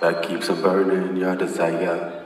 that keeps a burning your desire.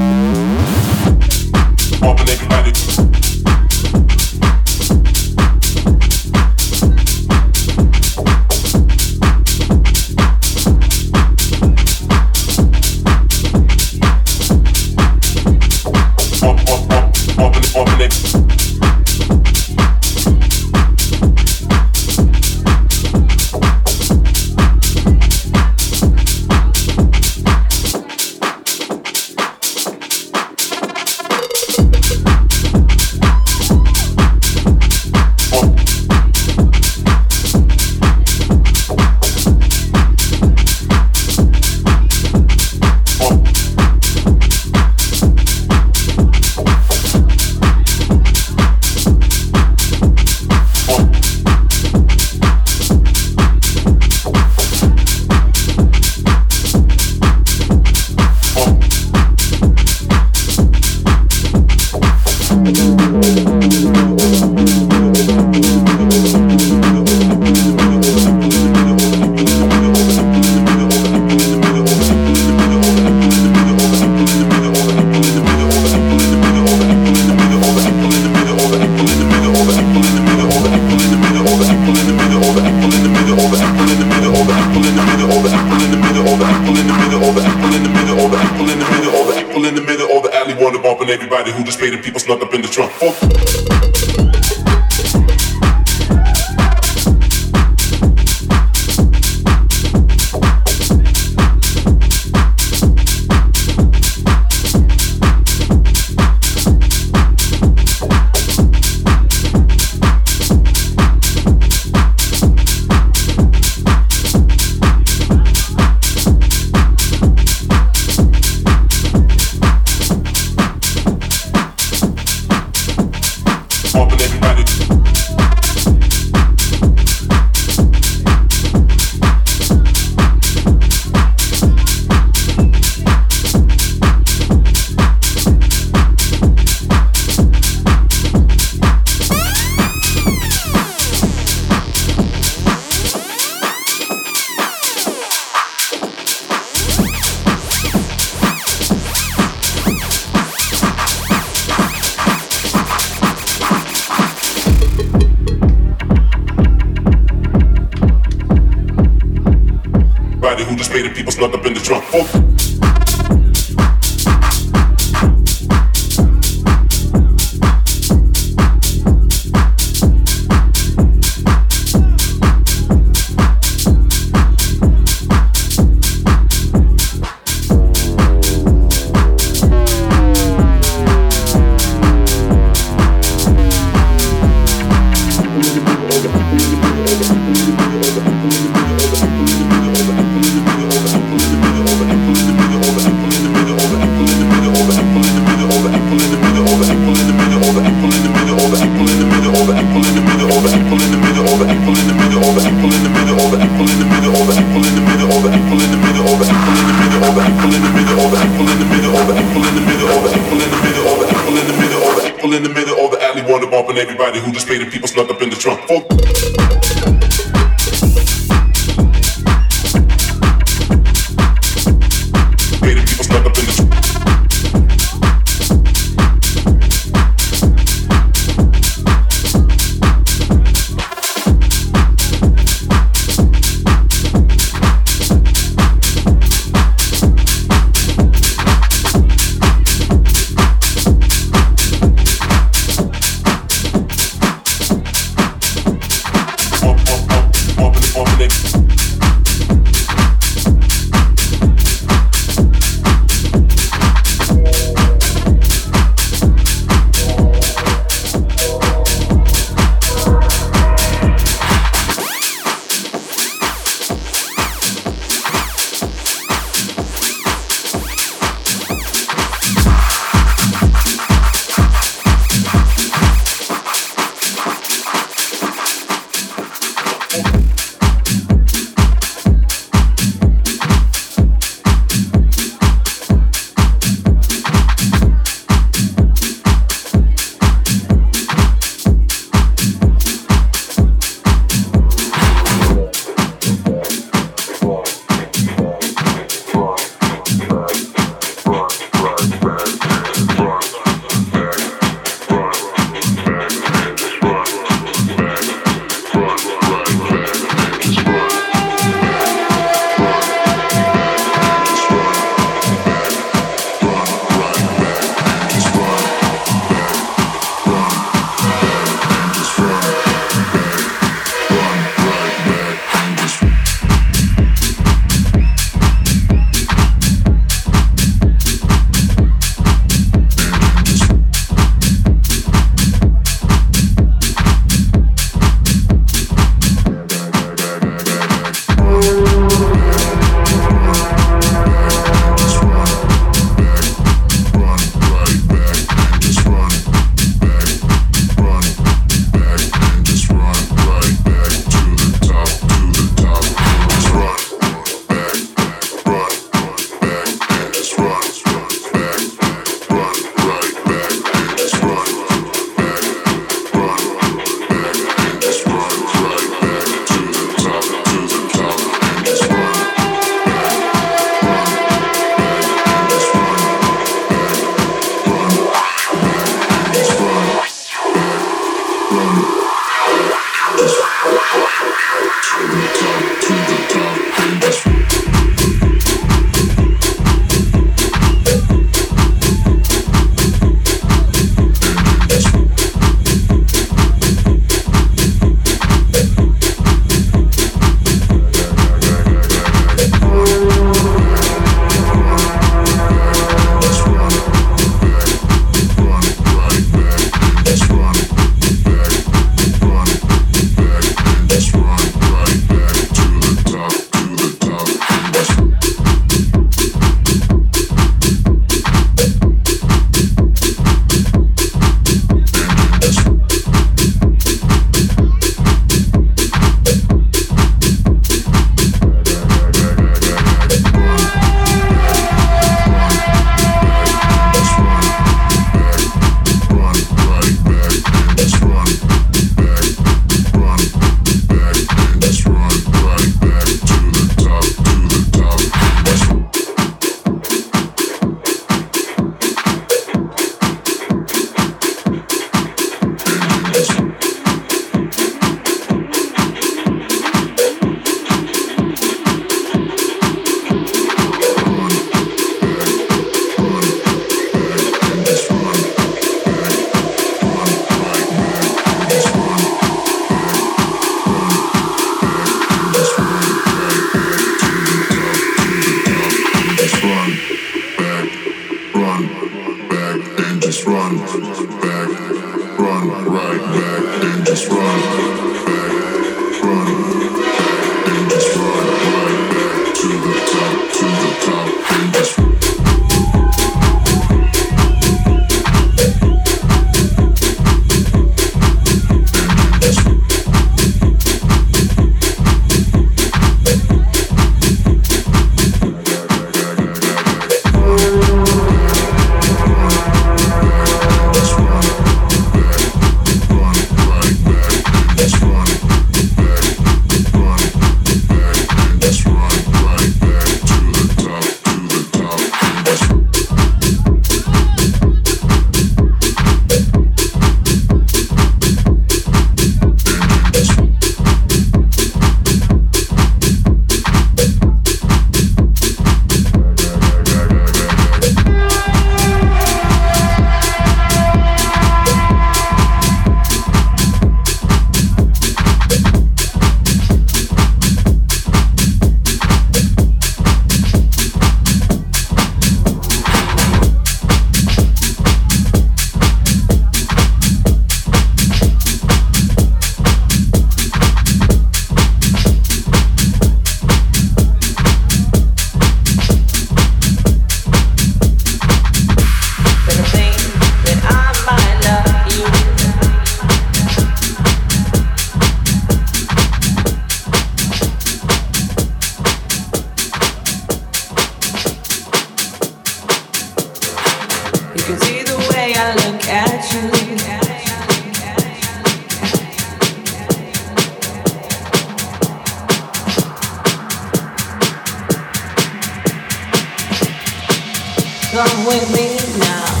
Come with me now.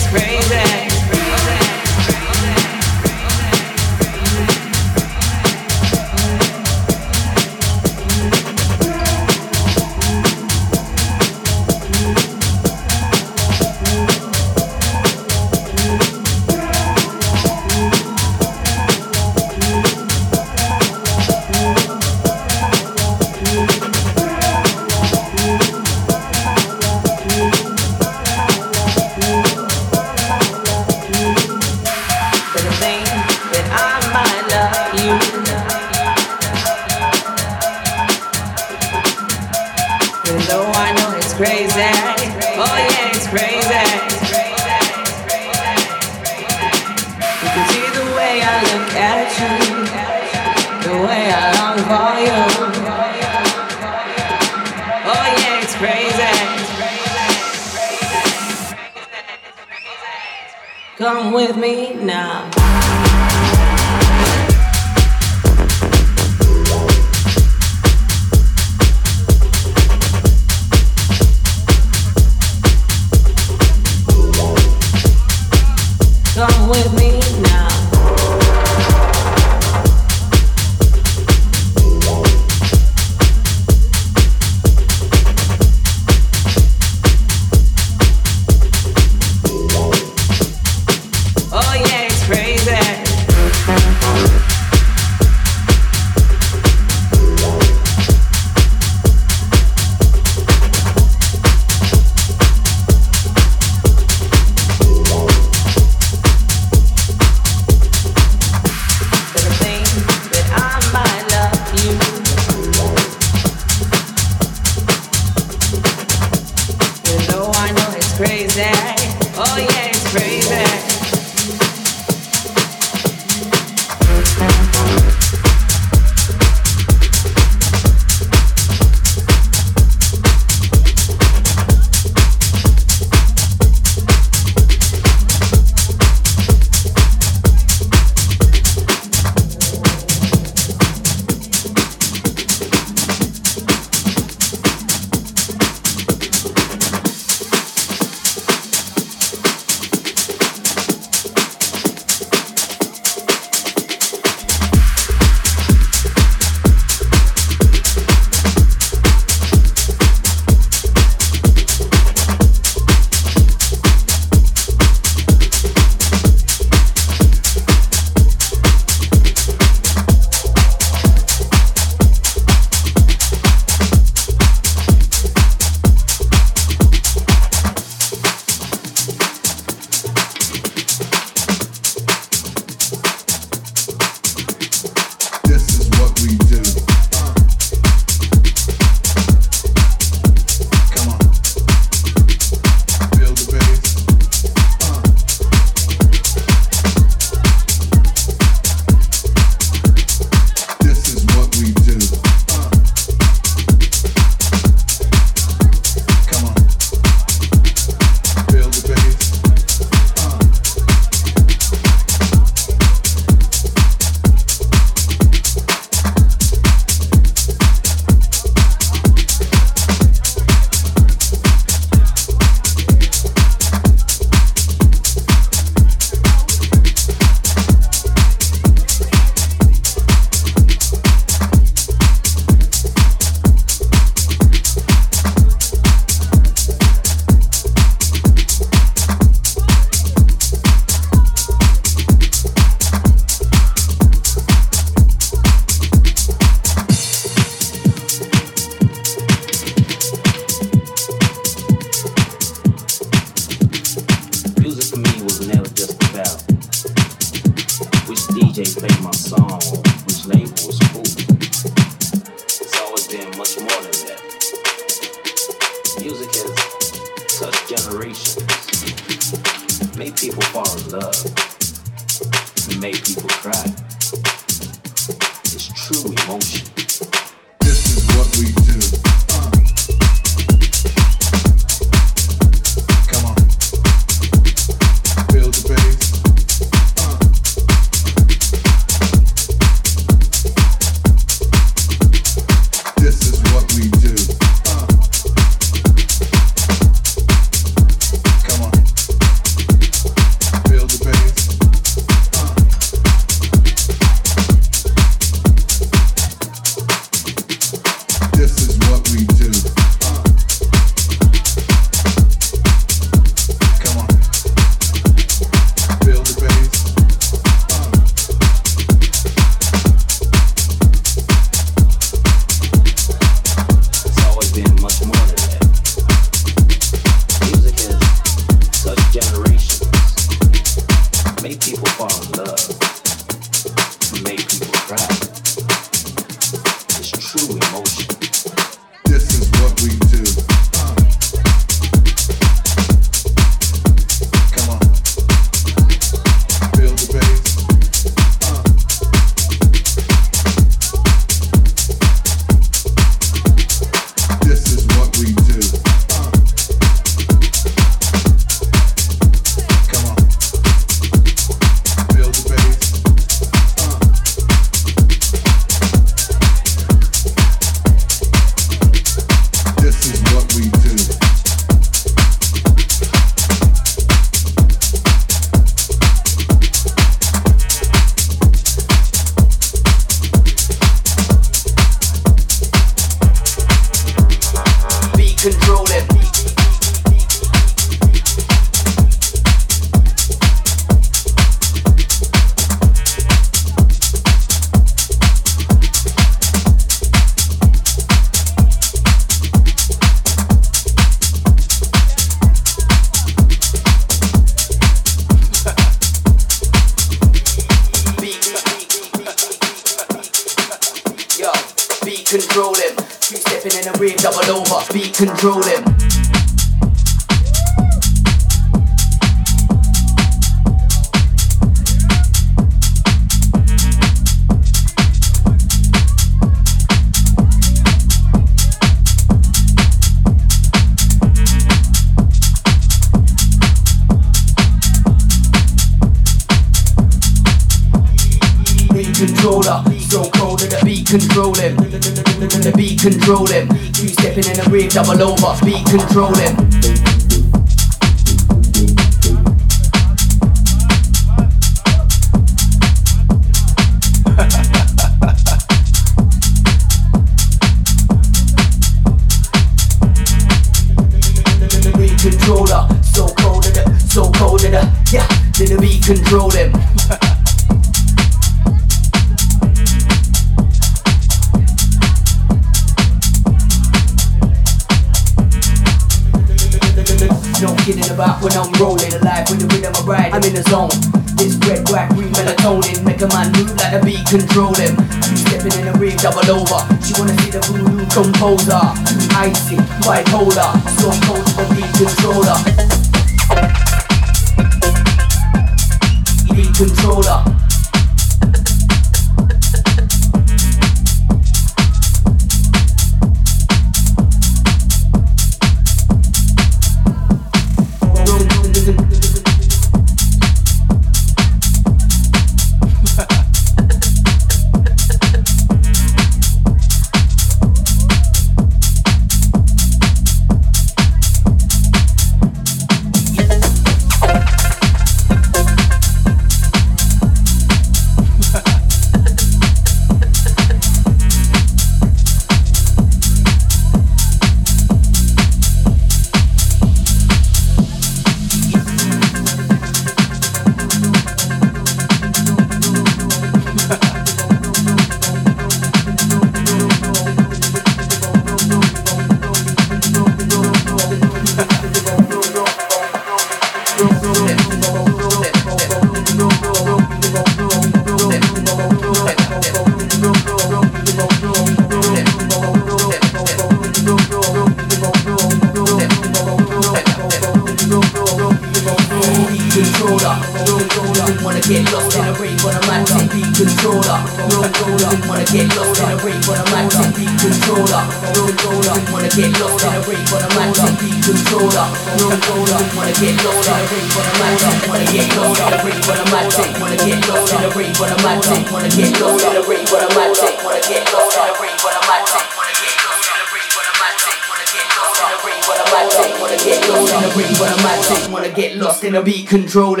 Control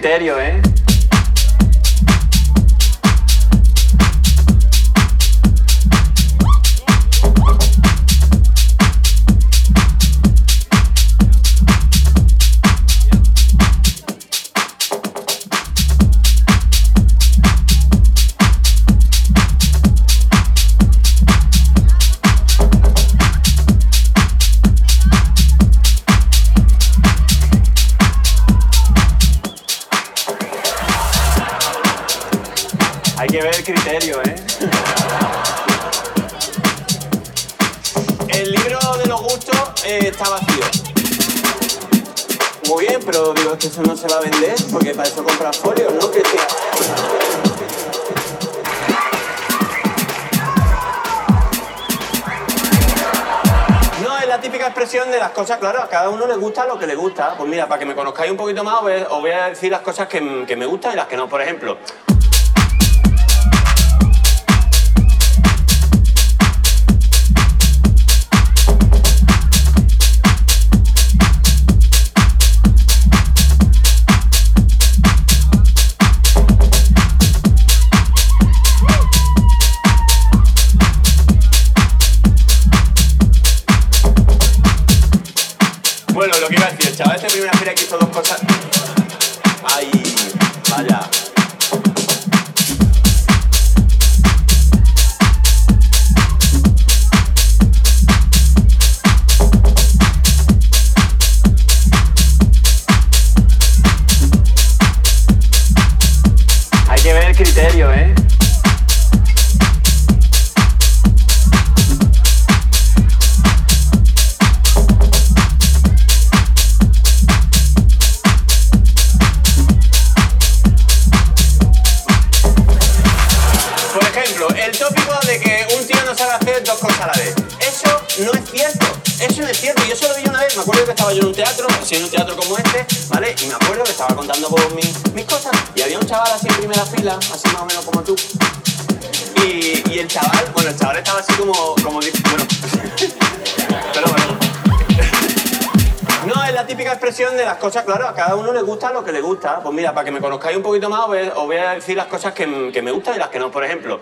criterio, ¿eh? un poquito más, os voy a decir las cosas que, me gustan y las que no. Por ejemplo, pues mira, para que me conozcáis un poquito más os voy a decir las cosas que me gustan y las que no. Por ejemplo,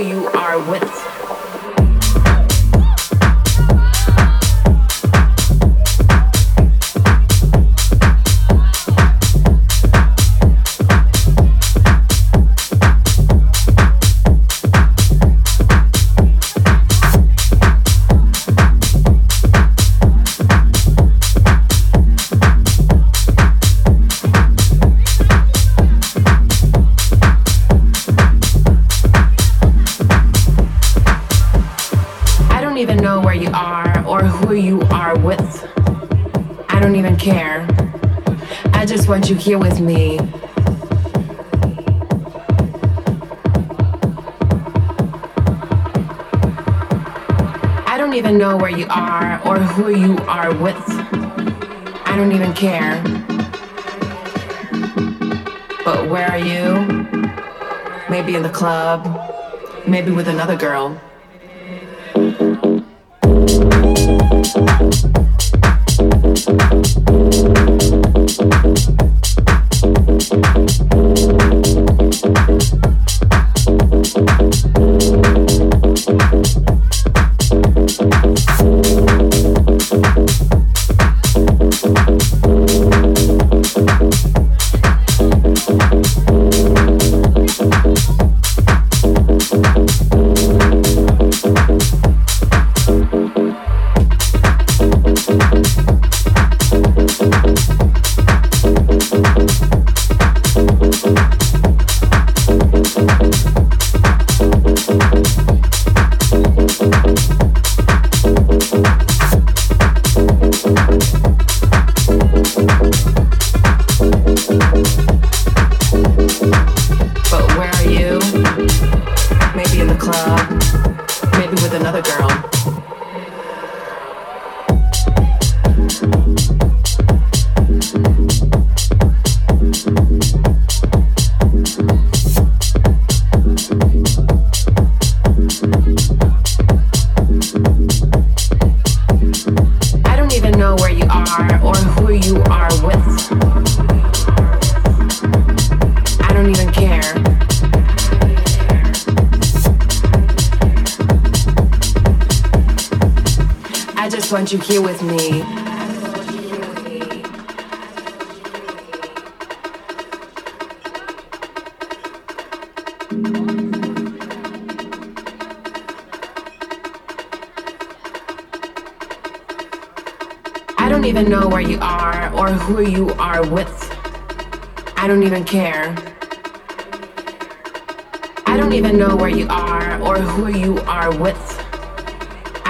you are. Another girl.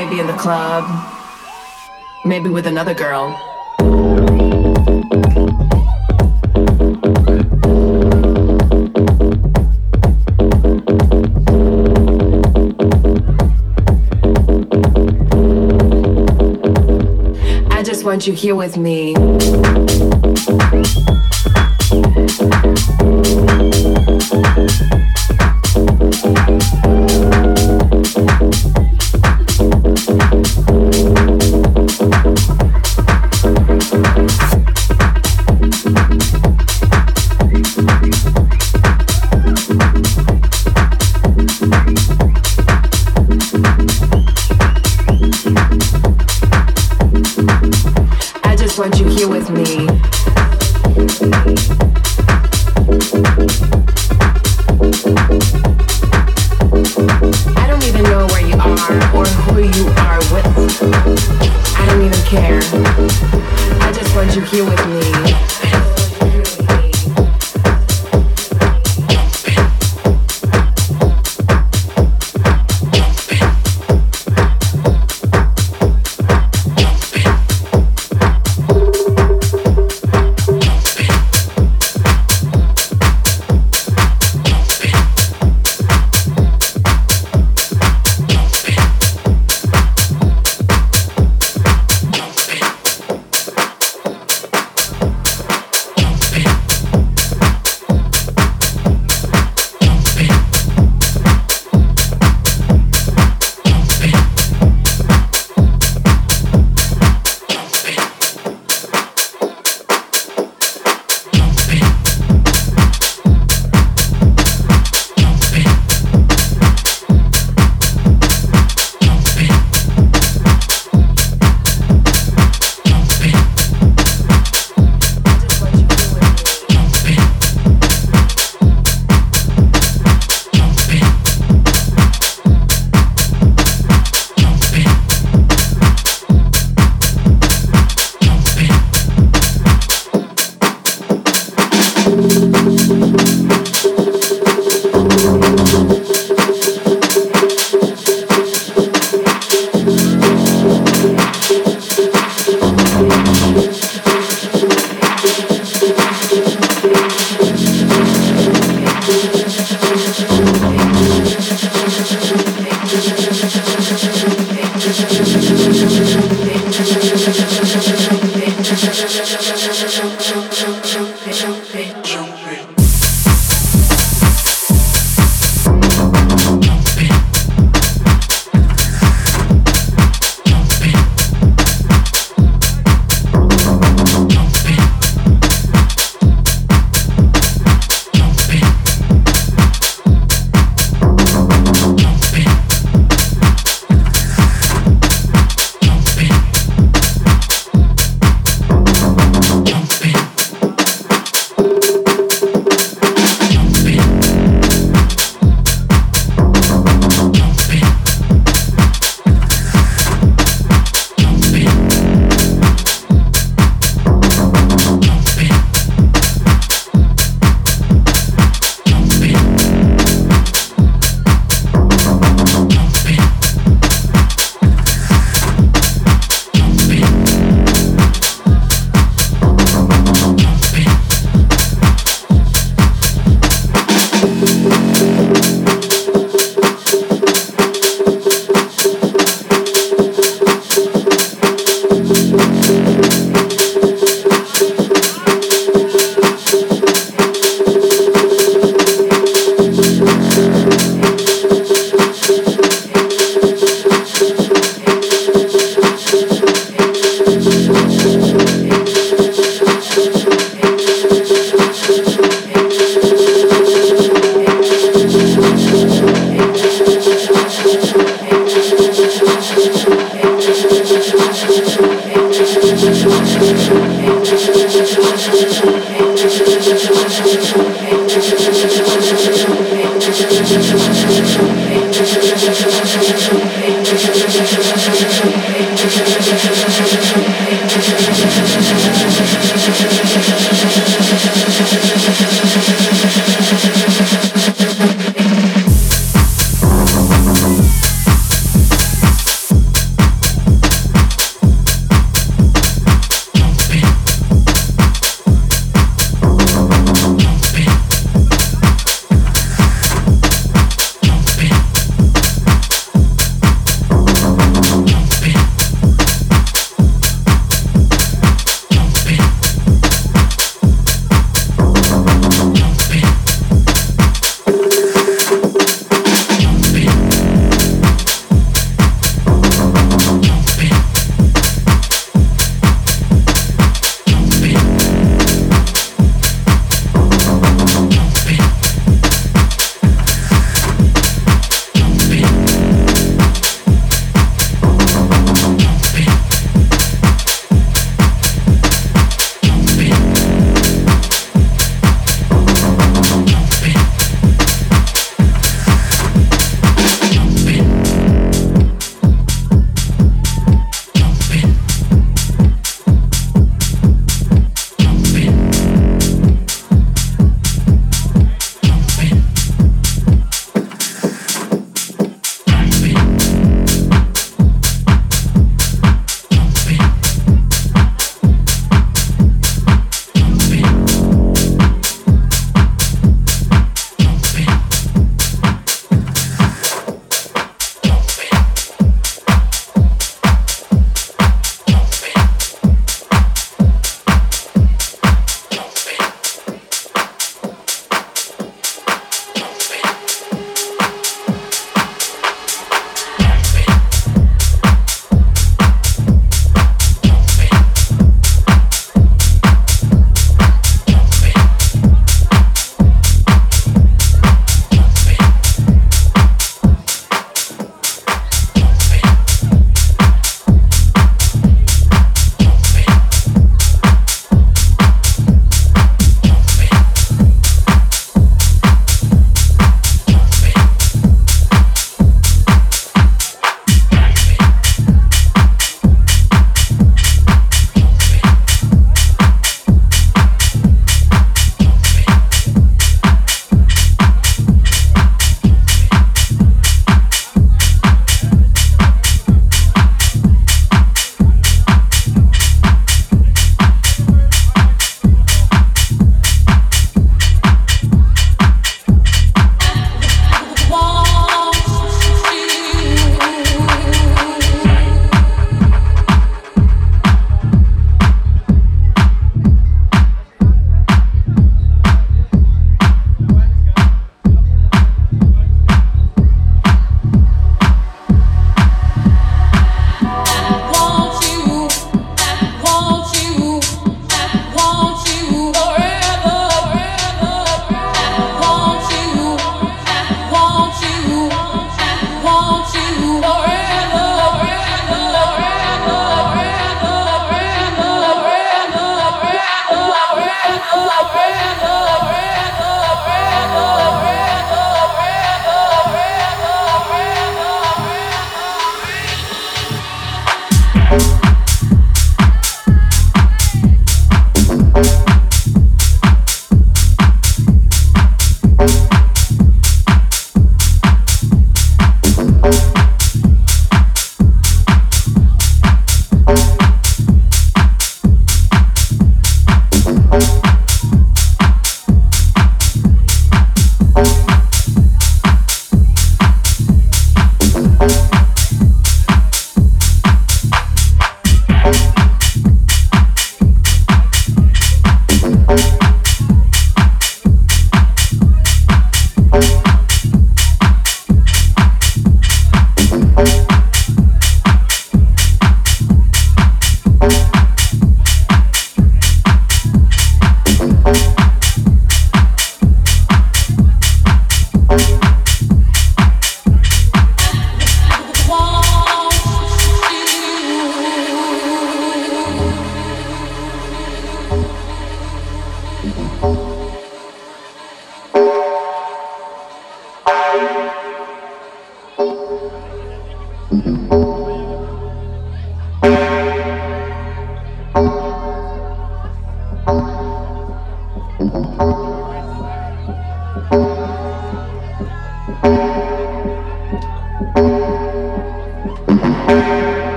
Maybe in the club maybe with another girl. I just want you here with me.